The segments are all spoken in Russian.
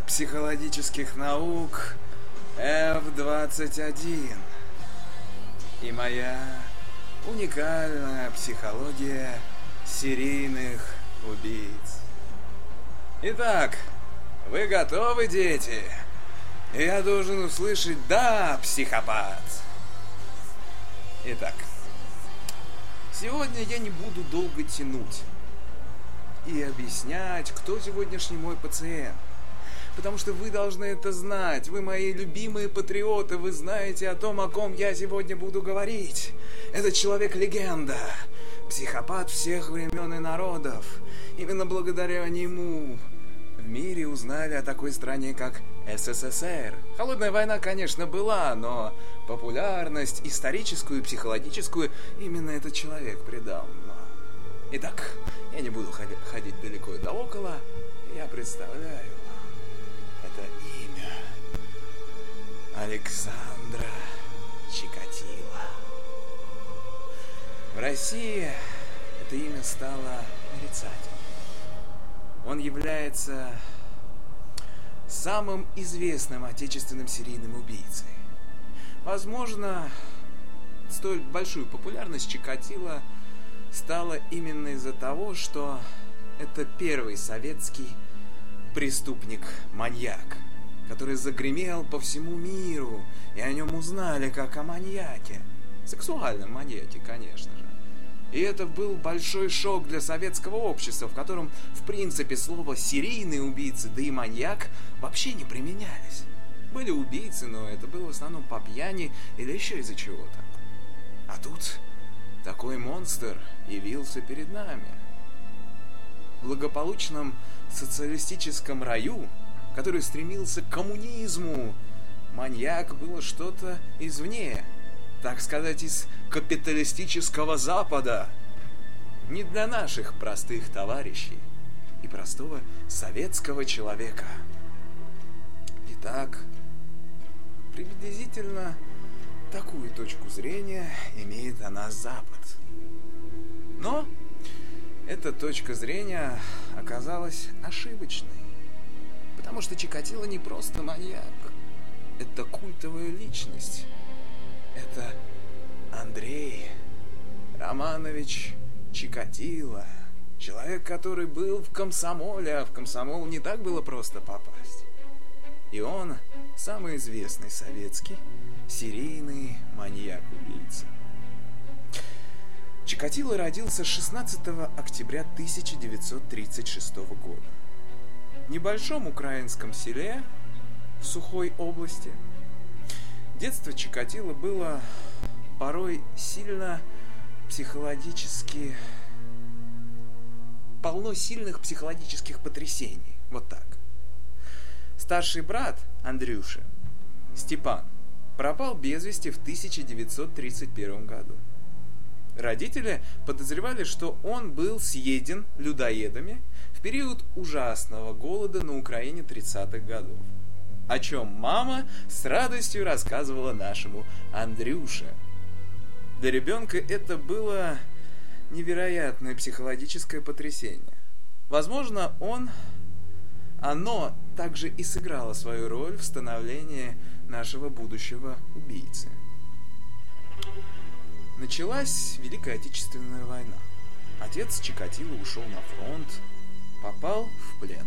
кандидат психологических наук F-21 и моя уникальная психология серийных убийц. Итак, вы готовы, дети? Я должен услышать «Да, психопат!» Итак, сегодня я не буду долго тянуть и объяснять, кто сегодняшний мой пациент. Потому что вы должны это знать. Вы мои любимые патриоты. Вы знаете о том, о ком я сегодня буду говорить. Это человек-легенда. Психопат всех времен и народов. Именно благодаря нему в мире узнали о такой стране, как СССР. Холодная война, конечно, была, но популярность историческую и психологическую именно этот человек придал. Итак, я не буду ходить далеко и до около. Я представляю Александра Чикатило. В России это имя стало нарицательным. Он является самым известным отечественным серийным убийцей. Возможно, столь большую популярность Чикатило стала именно из-за того, что это первый советский преступник-маньяк, который загремел по всему миру, и о нем узнали как о маньяке. Сексуальном маньяке, конечно же. И это был большой шок для советского общества, в котором, в принципе, слово «серийный убийца», да и «маньяк» вообще не применялись. Были убийцы, но это было в основном по пьяни или еще из-за чего-то. А тут такой монстр явился перед нами. В благополучном социалистическом раю, который стремился к коммунизму, маньяк было что-то извне, так сказать, из капиталистического Запада. Не для наших простых товарищей и простого советского человека. Итак, приблизительно такую точку зрения имеет о нас Запад. Но эта точка зрения оказалась ошибочной. Потому что Чикатило не просто маньяк. Это культовая личность. Это Андрей Романович Чикатило. Человек, который был в комсомоле, а в комсомол не так было просто попасть. И он самый известный советский серийный маньяк-убийца. Чикатило родился 16 октября 1936 года. Небольшом украинском селе в Сухой области. Детство Чикатило было порой сильно психологически... полно сильных психологических потрясений. Вот так. Старший брат Андрюша, Степан, пропал без вести в 1931 году. Родители подозревали, что он был съеден людоедами период ужасного голода на Украине 30-х годов. О чем мама с радостью рассказывала нашему Андрюше. Для ребенка это было невероятное психологическое потрясение. Возможно, он, оно также и сыграло свою роль в становлении нашего будущего убийцы. Началась Великая Отечественная война. Отец Чикатило ушел на фронт, попал в плен.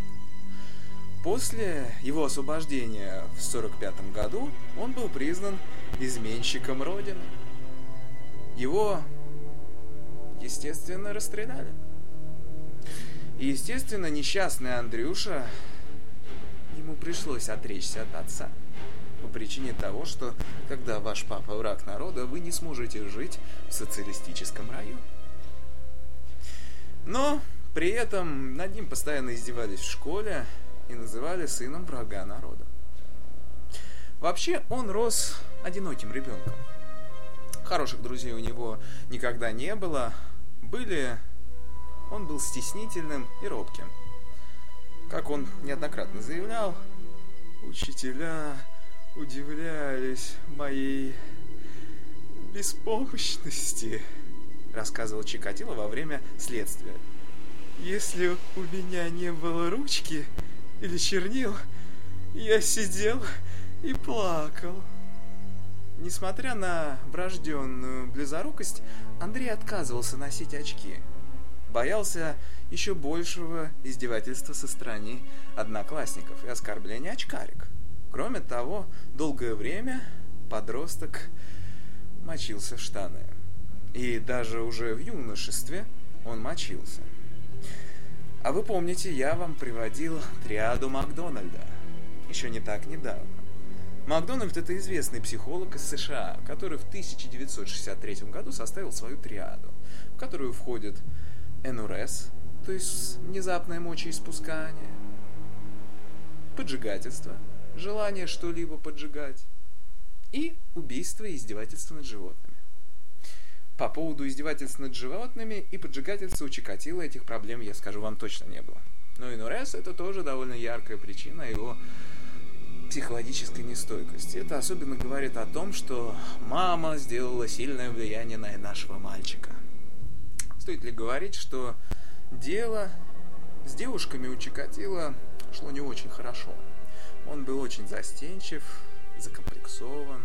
После его освобождения в 1945 году он был признан изменщиком Родины. Его, естественно, расстреляли. И, естественно, несчастный Андрюша, ему пришлось отречься от отца – по причине того, что когда ваш папа враг народа, вы не сможете жить в социалистическом раю. Но при этом над ним постоянно издевались в школе и называли сыном врага народа. Вообще он рос одиноким ребенком. Хороших друзей у него никогда не было. Были... Он был стеснительным и робким. Как он неоднократно заявлял, учителя удивлялись моей беспомощности. рассказывал Чикатило во время следствия. Если у меня не было ручки или чернил, я сидел и плакал. Несмотря на врожденную близорукость, Андрей отказывался носить очки. Боялся еще большего издевательства со стороны одноклассников и оскорбления очкарик. Кроме того, долгое время подросток мочился в штаны. И даже уже в юношестве он мочился. А вы помните, я вам приводил триаду Макдональда. Еще не так недавно. Макдональд – это известный психолог из США, который в 1963 году составил свою триаду, в которую входит НРС, то есть внезапное мочеиспускание, поджигательство, желание что-либо поджигать, и убийство и издевательство над животными. По поводу издевательств над животными и поджигательства у Чикатило этих проблем, я скажу вам, точно не было. Но и Нурес это тоже довольно яркая причина его психологической нестойкости. Это особенно говорит о том, что мама сделала сильное влияние на нашего мальчика. Стоит ли говорить, что дело с девушками у Чикатило шло не очень хорошо. Он был очень застенчив, закомплексован,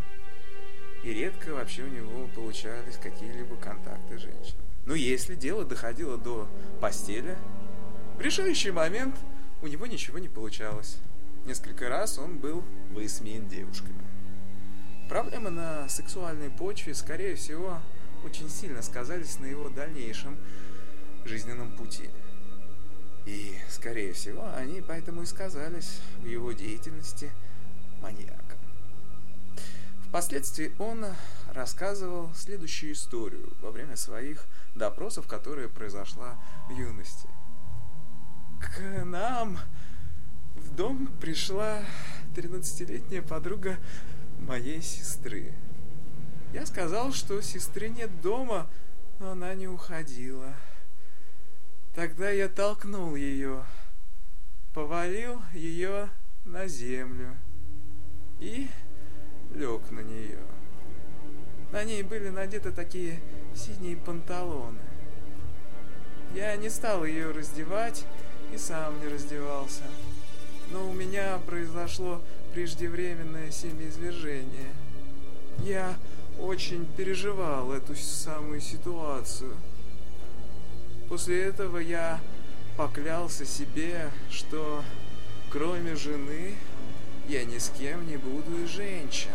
и редко вообще у него получались какие-либо контакты с женщинами. Но если дело доходило до постели, в решающий момент у него ничего не получалось. Несколько раз он был высмеян девушками. Проблемы на сексуальной почве, скорее всего, очень сильно сказались на его дальнейшем жизненном пути. И, скорее всего, они поэтому и сказались в его деятельности маньяка. Впоследствии он рассказывал следующую историю во время своих допросов, которая произошла в юности. К нам в дом пришла 13-летняя подруга моей сестры. Я сказал, что сестры нет дома, но она не уходила. Тогда я толкнул ее, повалил ее на землю и лег на нее. На ней были надеты такие синие панталоны. Я не стал ее раздевать и сам не раздевался. Но у меня произошло преждевременное семяизвержение. Я очень переживал эту самую ситуацию. После этого я поклялся себе, что кроме жены я ни с кем не буду из женщин.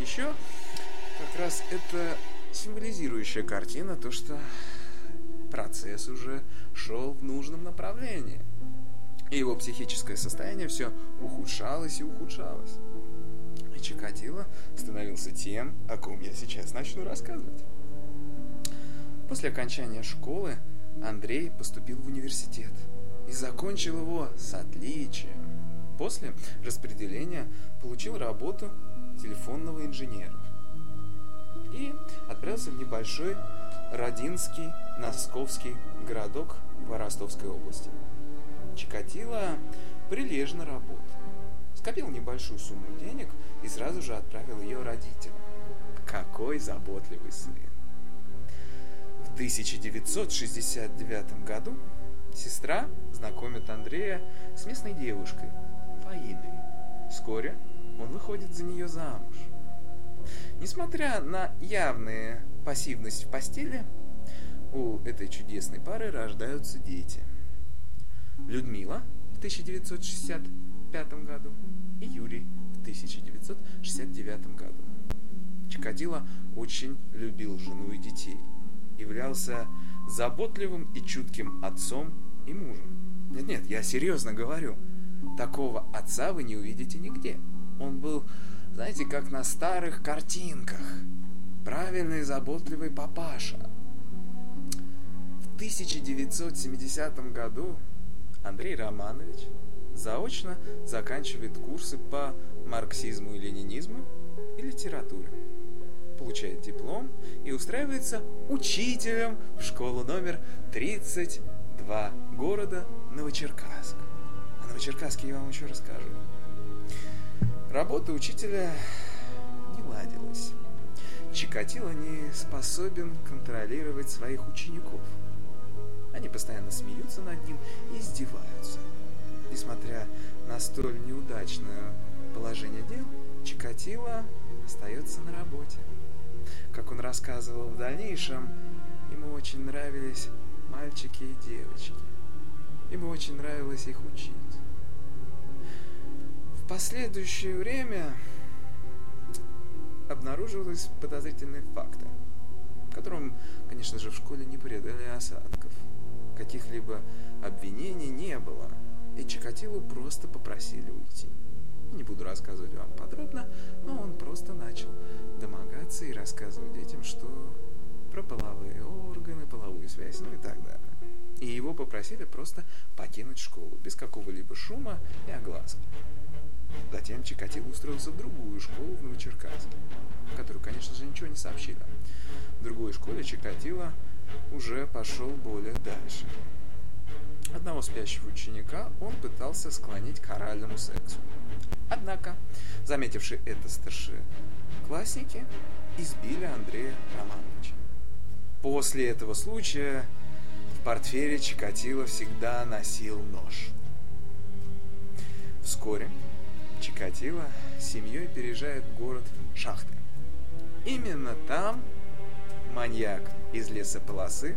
Еще как раз это символизирующая картина, то, что процесс уже шел в нужном направлении. И его психическое состояние все ухудшалось и ухудшалось. И Чикатило становился тем, о ком я сейчас начну рассказывать. После окончания школы Андрей поступил в университет и закончил его с отличием. После распределения получил работу телефонного инженера и отправился в небольшой Родинский Носковский городок в Ростовской области. Чикатило прилежно работал. Скопил небольшую сумму денег и сразу же отправил ее родителям. Какой заботливый сын! В 1969 году сестра знакомит Андрея с местной девушкой – Фаиной. Вскоре он выходит за нее замуж. Несмотря на явную пассивность в постели, у этой чудесной пары рождаются дети. Людмила в 1965 году и Юрий в 1969 году. Чикатило очень любил жену и детей, являлся заботливым и чутким отцом и мужем. Нет-нет, я серьезно говорю – Такого отца вы не увидите нигде. Он был, знаете, как на старых картинках. Правильный, заботливый папаша. В 1970 году Андрей Романович заочно заканчивает курсы по марксизму и ленинизму и литературе. Получает диплом и устраивается учителем в школу номер 32 города Новочеркасск. Новочеркасске я вам еще расскажу. Работа учителя не ладилась. Чикатило не способен контролировать своих учеников. Они постоянно смеются над ним и издеваются. Несмотря на столь неудачное положение дел, Чикатило остается на работе. Как он рассказывал в дальнейшем, ему очень нравились мальчики и девочки. Ему очень нравилось их учить. В последующее время обнаруживались подозрительные факты, которым, конечно же, в школе не предали осадков. Каких-либо обвинений не было, и Чикатилу просто попросили уйти. Не буду рассказывать вам подробно, но он просто начал домогаться и рассказывать детям, что про половые органы, половую связь, ну и так далее. И его попросили просто покинуть школу, без какого-либо шума и огласки. Затем Чикатило устроился в другую школу в Новочеркасске, в которую, конечно же, ничего не сообщили. В другой школе Чикатило уже пошел более дальше. Одного спящего ученика он пытался склонить к оральному сексу. Однако, заметившие это старшие классники, избили Андрея Романовича. После этого случая в портфеле Чикатило всегда носил нож. Вскоре Чикатило семьей переезжает в город Шахты. Именно там маньяк из лесополосы,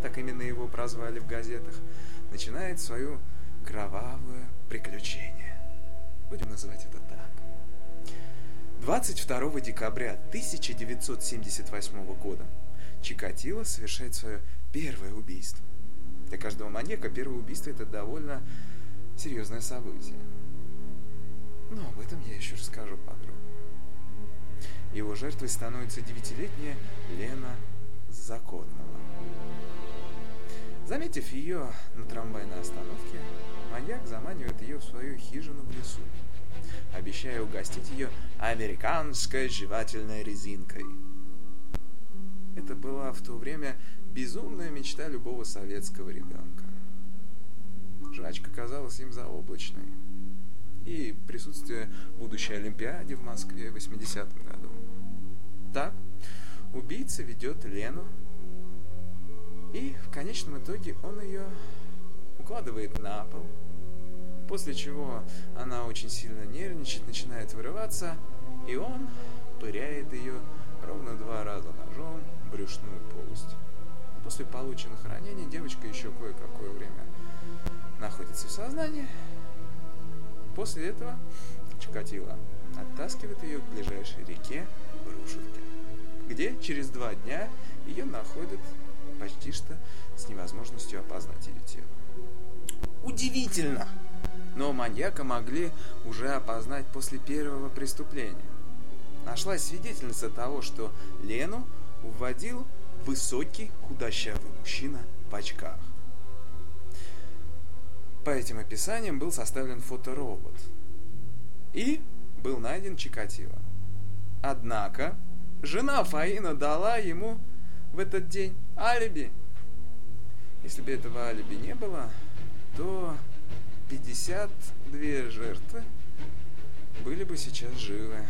так именно его прозвали в газетах, начинает свое кровавое приключение. Будем называть это так. 22 декабря 1978 года Чикатило совершает свое первое убийство. Для каждого маньяка первое убийство это довольно серьезное событие. Но об этом я еще расскажу подробно. Его жертвой становится девятилетняя Лена Законного. Заметив ее на трамвайной остановке, маньяк заманивает ее в свою хижину в лесу, обещая угостить ее американской жевательной резинкой. Это была в то время безумная мечта любого советского ребенка. Жвачка казалась им заоблачной. И присутствие будущей Олимпиаде в Москве в 80-м году. Так, убийца ведет Лену и в конечном итоге он ее укладывает на пол, после чего она очень сильно нервничает, начинает вырываться, и он пыряет ее ровно два раза ножом в брюшную полость. После полученных ранений девочка еще кое-какое время находится в сознании. После этого Чикатило оттаскивает ее к ближайшей реке Грушевке, где через два дня ее находят почти что с невозможностью опознать ее тело. Удивительно! Но маньяка могли уже опознать после первого преступления. Нашлась свидетельница того, что Лену уводил высокий худощавый мужчина в очках. По этим описаниям был составлен фоторобот. И был найден Чикатило. Однако, жена Фаина дала ему в этот день алиби. Если бы этого алиби не было, то 52 жертвы были бы сейчас живы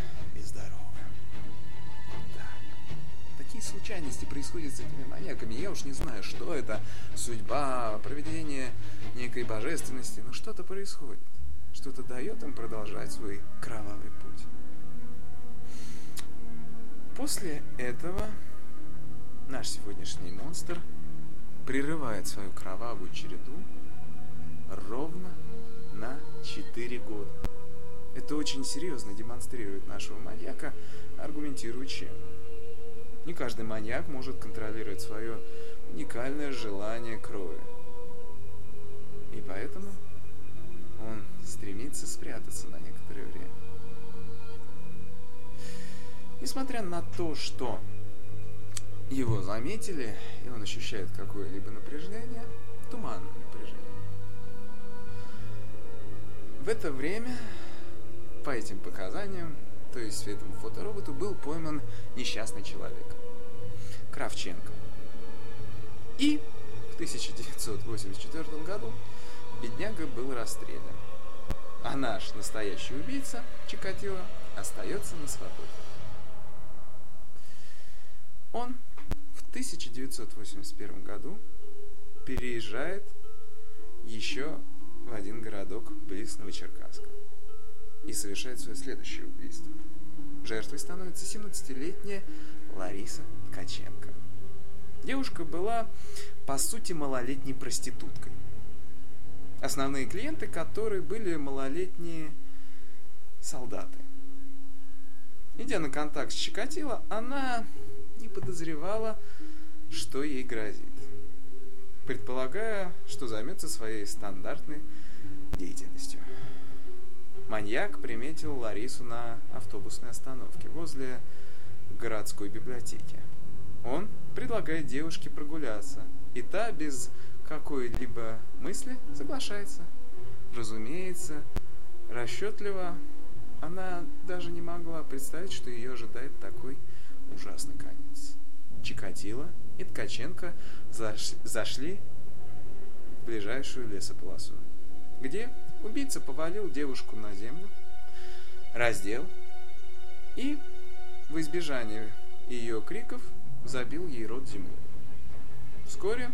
Такие случайности происходят с этими маньяками. Я уж не знаю, что это. Судьба, проведение некой божественности. Но что-то происходит. Что-то дает им продолжать свой кровавый путь. После этого наш сегодняшний монстр прерывает свою кровавую череду ровно на 4 года. Это очень серьезно демонстрирует нашего маньяка, аргументируя чем. Не каждый маньяк может контролировать свое уникальное желание крови. И поэтому он стремится спрятаться на некоторое время. Несмотря на то, что его заметили, и он ощущает какое-либо напряжение, туманное напряжение. В это время, по этим показаниям, то есть этому фотороботу, был пойман несчастный человек. Кравченко. И в 1984 году бедняга был расстрелян. А наш настоящий убийца, Чикатило, остается на свободе. Он в 1981 году переезжает еще в один городок близ Новочеркасска и совершает свое следующее убийство. Жертвой становится 17-летняя Лариса Ткаченко. Девушка была, по сути, малолетней проституткой. Основные клиенты которые были малолетние солдаты. Идя на контакт с Чикатило, она не подозревала, что ей грозит, предполагая, что займется своей стандартной деятельностью. Маньяк приметил Ларису на автобусной остановке возле городской библиотеки. Он предлагает девушке прогуляться, и та без какой-либо мысли соглашается. Разумеется, расчетливо она даже не могла представить, что ее ожидает такой ужасный конец. Чикатило и Ткаченко зашли в ближайшую лесополосу, где убийца повалил девушку на землю, раздел и в избежание ее криков забил ей рот землей. Вскоре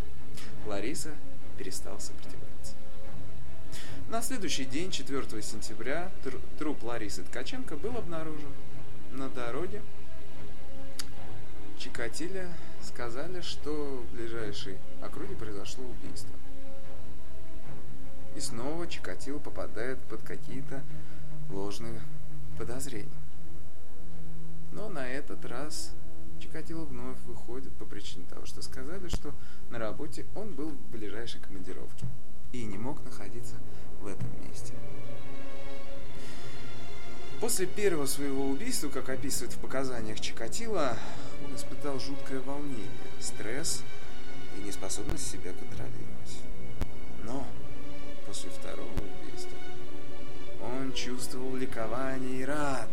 Лариса перестала сопротивляться. На следующий день, 4 сентября, труп Ларисы Ткаченко был обнаружен на дороге. Чикатиле сказали, что в ближайшей округе произошло убийство. И снова Чикатило попадает под какие-то ложные подозрения. Но на этот раз Чикатило вновь выходит по причине того, что сказали, что на работе он был в ближайшей командировке и не мог находиться в этом месте. После первого своего убийства, как описывает в показаниях Чикатило, он испытал жуткое волнение, стресс и неспособность себя контролировать. Но после второго убийства он чувствовал ликование и радость.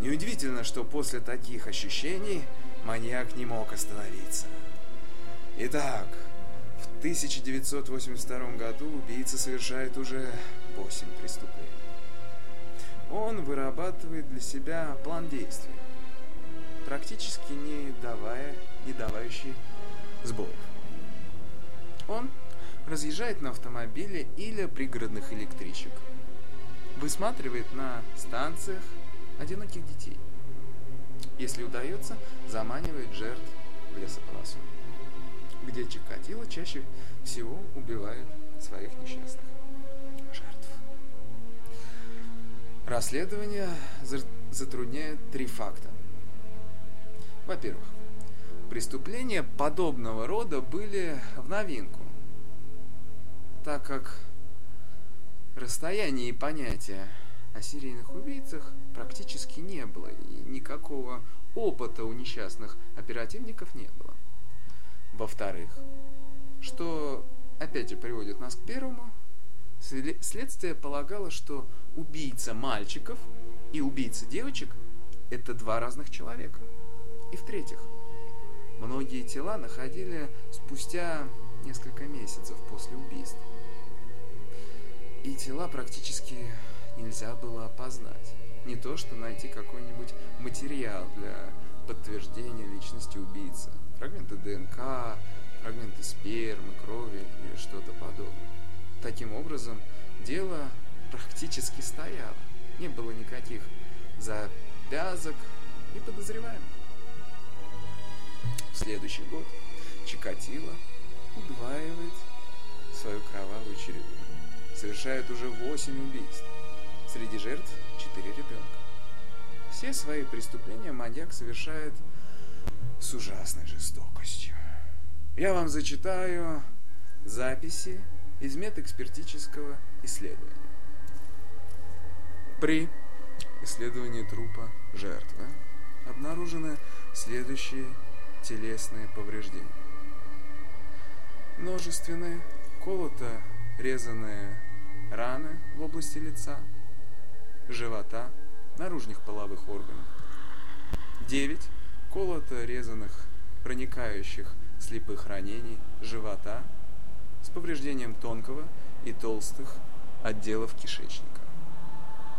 Неудивительно, что после таких ощущений маньяк не мог остановиться. Итак, в 1982 году убийца совершает уже 8 преступлений. Он вырабатывает для себя план действий, практически не давая, не давающий сбоев. Он разъезжает на автомобиле или пригородных электричек, высматривает на станциях одиноких детей. Если удается, заманивает жертв в лесополосу, где Чикатило чаще всего убивает своих несчастных жертв. Расследование затрудняет три факта. Во-первых, преступления подобного рода были в новинку, так как расстояние и понятие о серийных убийцах практически не было, и никакого опыта у несчастных оперативников не было. Во-вторых, что опять же приводит нас к первому, следствие полагало, что убийца мальчиков и убийца девочек – это два разных человека. И в-третьих, многие тела находили спустя несколько месяцев после убийства. И тела практически нельзя было опознать. Не то, что найти какой-нибудь материал для подтверждения личности убийцы. Фрагменты ДНК, фрагменты спермы, крови или что-то подобное. Таким образом, дело практически стояло. Не было никаких завязок и подозреваемых. В следующий год Чикатило удваивает свою кровавую череду. Совершает уже 8 убийств. Среди жертв четыре ребенка. Все свои преступления маньяк совершает с ужасной жестокостью. Я вам зачитаю записи из медэкспертического исследования. При исследовании трупа жертвы обнаружены следующие телесные повреждения. Множественные колото-резанные раны в области лица – живота, наружных половых органов. 9. Колото-резанных, проникающих слепых ранений живота с повреждением тонкого и толстых отделов кишечника.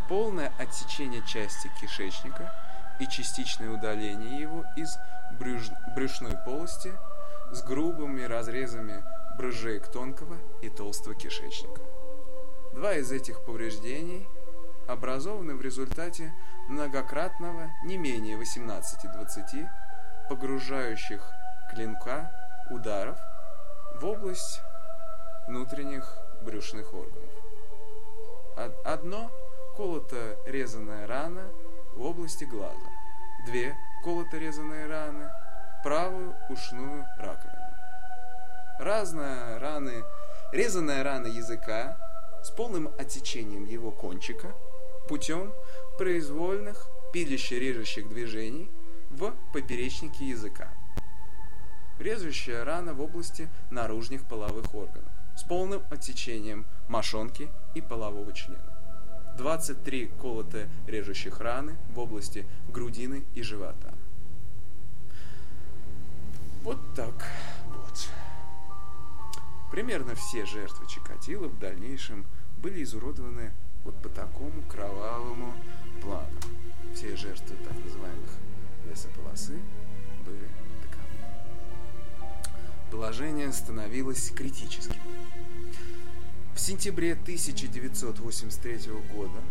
Полное отсечение части кишечника и частичное удаление его из брюж... брюшной полости с грубыми разрезами брыжеек тонкого и толстого кишечника. Два из этих повреждений образованы в результате многократного не менее 18-20 погружающих клинка ударов в область внутренних брюшных органов. Одно колото-резанная рана в области глаза, две колото-резанные раны правую ушную раковину. Разные раны, резаная рана языка с полным отсечением его кончика путем произвольных пиляще-режущих движений в поперечнике языка. Режущая рана в области наружных половых органов с полным отсечением мошонки и полового члена. 23 колотые режущих раны в области грудины и живота. Примерно все жертвы Чикатило в дальнейшем были изуродованы вот по такому кровавому плану. Все жертвы так называемых лесополосы были таковы. Положение становилось критическим. В сентябре 1983 года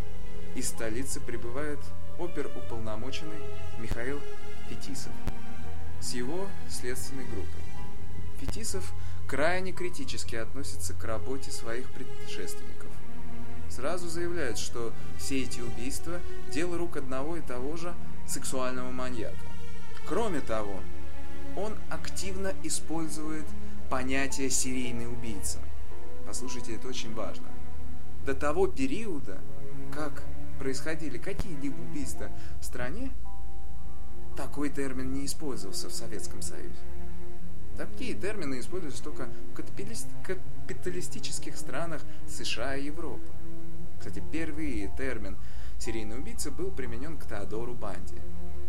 из столицы прибывает оперуполномоченный Михаил Фетисов с его следственной группой. Фетисов крайне критически относится к работе своих предшественников. Сразу заявляет, что все эти убийства – дело рук одного и того же сексуального маньяка. Кроме того, он активно использует понятие «серийный убийца», Послушайте, это очень важно. До того периода, как происходили какие-либо убийства в стране, такой термин не использовался в Советском Союзе. Такие термины используются только в капиталистических странах США и Европы. Кстати, первый термин серийный убийца был применен к Теодору Банди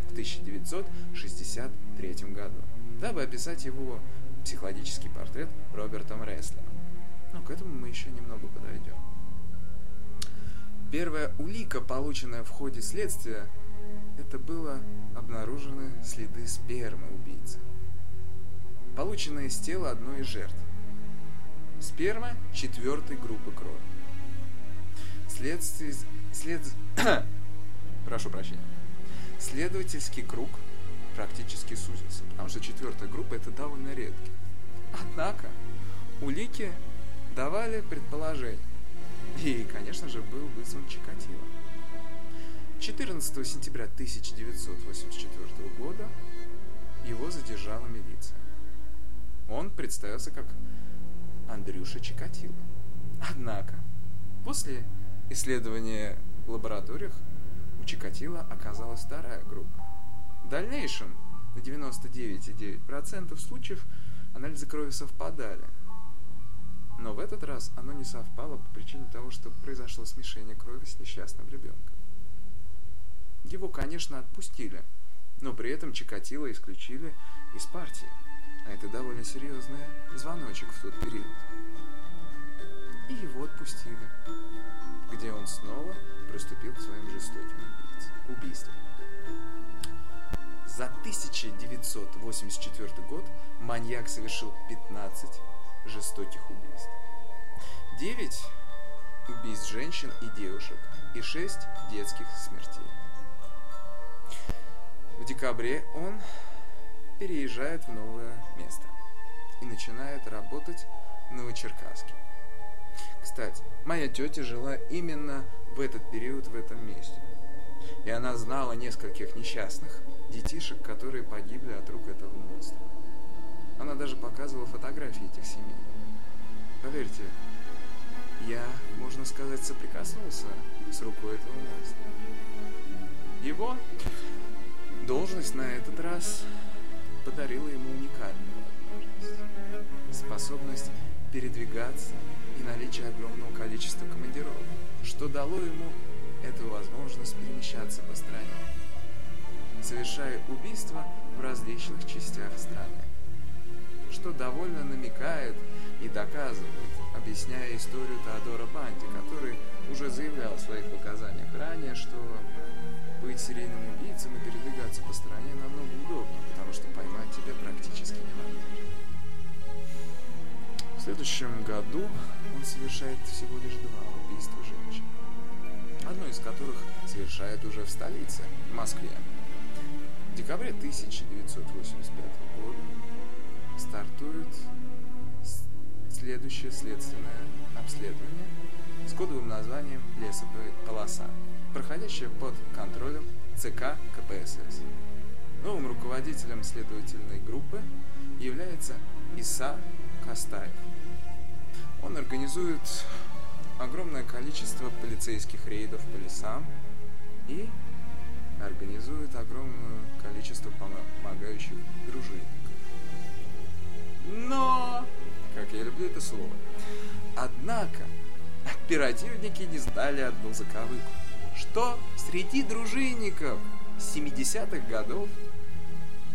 в 1963 году, дабы описать его психологический портрет Робертом Реслером. Но к этому мы еще немного подойдем. Первая улика, полученная в ходе следствия, это было обнаружены следы спермы убийцы, полученные из тела одной из жертв. Сперма четвертой группы крови. Следствие... След... Прошу прощения. Следовательский круг практически сузился, потому что четвертая группа это довольно редкий. Однако улики давали предположения. И, конечно же, был вызван Чикатило. 14 сентября 1984 года его задержала милиция. Он представился как Андрюша Чикатило. Однако, после исследования в лабораториях у Чикатило оказалась вторая группа. В дальнейшем на 99,9% случаев анализы крови совпадали – но в этот раз оно не совпало по причине того, что произошло смешение крови с несчастным ребенком. Его, конечно, отпустили, но при этом Чикатило исключили из партии. А это довольно серьезный звоночек в тот период. И его отпустили, где он снова приступил к своим жестоким убийствам. За 1984 год маньяк совершил 15 жестоких убийств. Девять убийств женщин и девушек и шесть детских смертей. В декабре он переезжает в новое место и начинает работать в Новочеркасске. Кстати, моя тетя жила именно в этот период в этом месте. И она знала нескольких несчастных детишек, которые погибли от рук этого монстра. Она даже показывала фотографии этих семей. Поверьте, я, можно сказать, соприкоснулся с рукой этого монстра. Его должность на этот раз подарила ему уникальную возможность. Способность передвигаться и наличие огромного количества командировок, что дало ему эту возможность перемещаться по стране, совершая убийства в различных частях страны что довольно намекает и доказывает, объясняя историю Теодора Банди, который уже заявлял в своих показаниях ранее, что быть серийным убийцем и передвигаться по стране намного удобнее, потому что поймать тебя практически невозможно. В следующем году он совершает всего лишь два убийства женщин, одно из которых совершает уже в столице, в Москве. В декабре 1985 года стартует следующее следственное обследование с кодовым названием «Лесополоса», проходящее под контролем ЦК КПСС. Новым руководителем следовательной группы является Иса Кастаев. Он организует огромное количество полицейских рейдов по лесам и организует огромное количество помогающих дружинников. Но, как я люблю это слово, однако оперативники не знали одну заковыку, что среди дружинников 70-х годов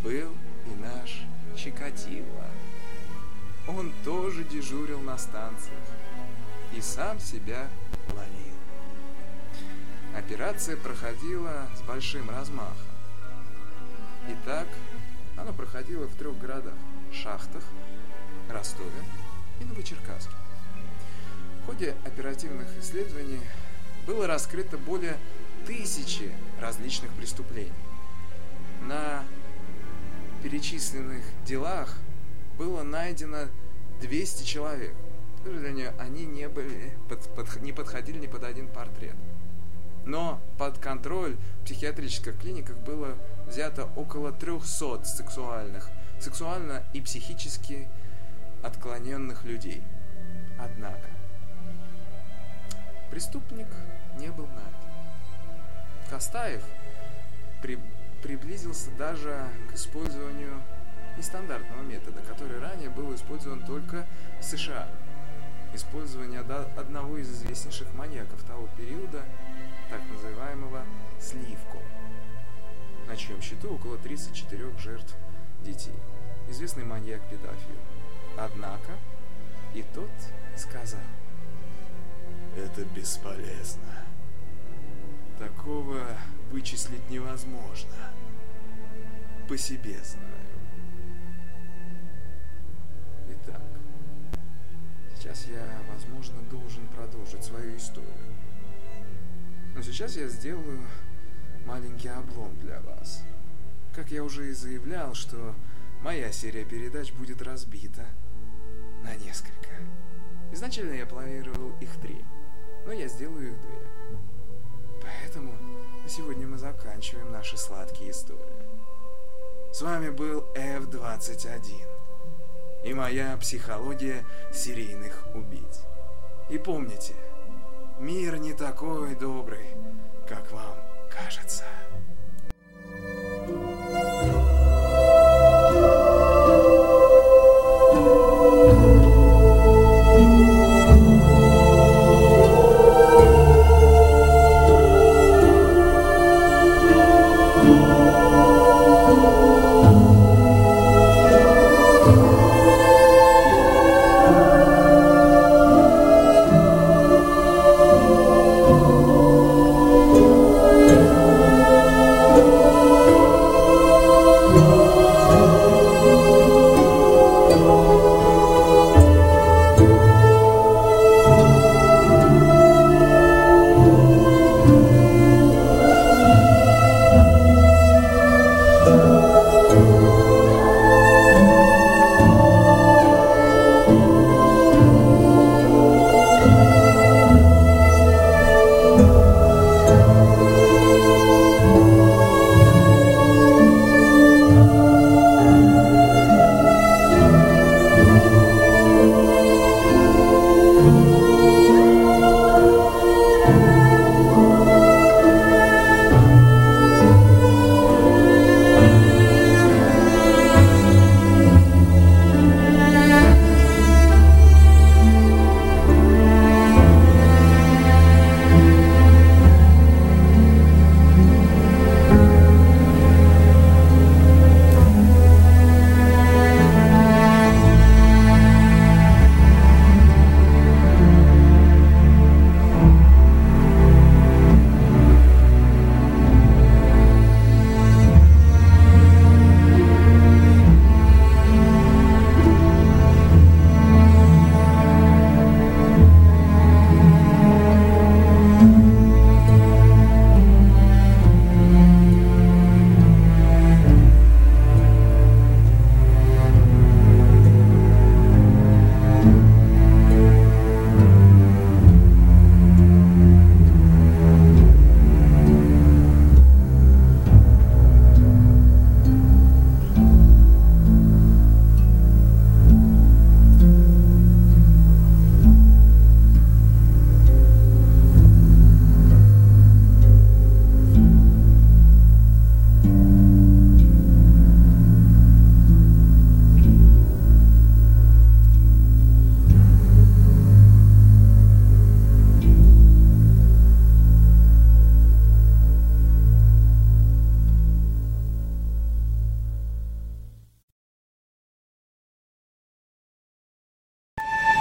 был и наш Чикатило. Он тоже дежурил на станциях и сам себя ловил. Операция проходила с большим размахом. Итак, она проходила в трех городах – Шахтах, Ростове и Новочеркасске. В ходе оперативных исследований было раскрыто более тысячи различных преступлений. На перечисленных делах было найдено 200 человек. К сожалению, они не, были, под, под, не подходили ни под один портрет. Но под контроль в психиатрических клиниках было взято около 300 сексуальных, сексуально и психически отклоненных людей. Однако, преступник не был найден. Костаев при, приблизился даже к использованию нестандартного метода, который ранее был использован только в США. Использование одного из известнейших маньяков того периода, так называемого Сливко, на чьем счету около 34 жертв детей. Известный маньяк-педофил. Однако и тот сказал, это бесполезно. Такого вычислить невозможно. По себе знаю. Итак, сейчас я, возможно, должен продолжить свою историю. Но сейчас я сделаю маленький облом для вас. Как я уже и заявлял, что моя серия передач будет разбита на несколько. Изначально я планировал их три, но я сделаю их две. Поэтому на сегодня мы заканчиваем наши сладкие истории. С вами был F-21 и моя психология серийных убийц. И помните, мир не такой добрый, как вам кажется.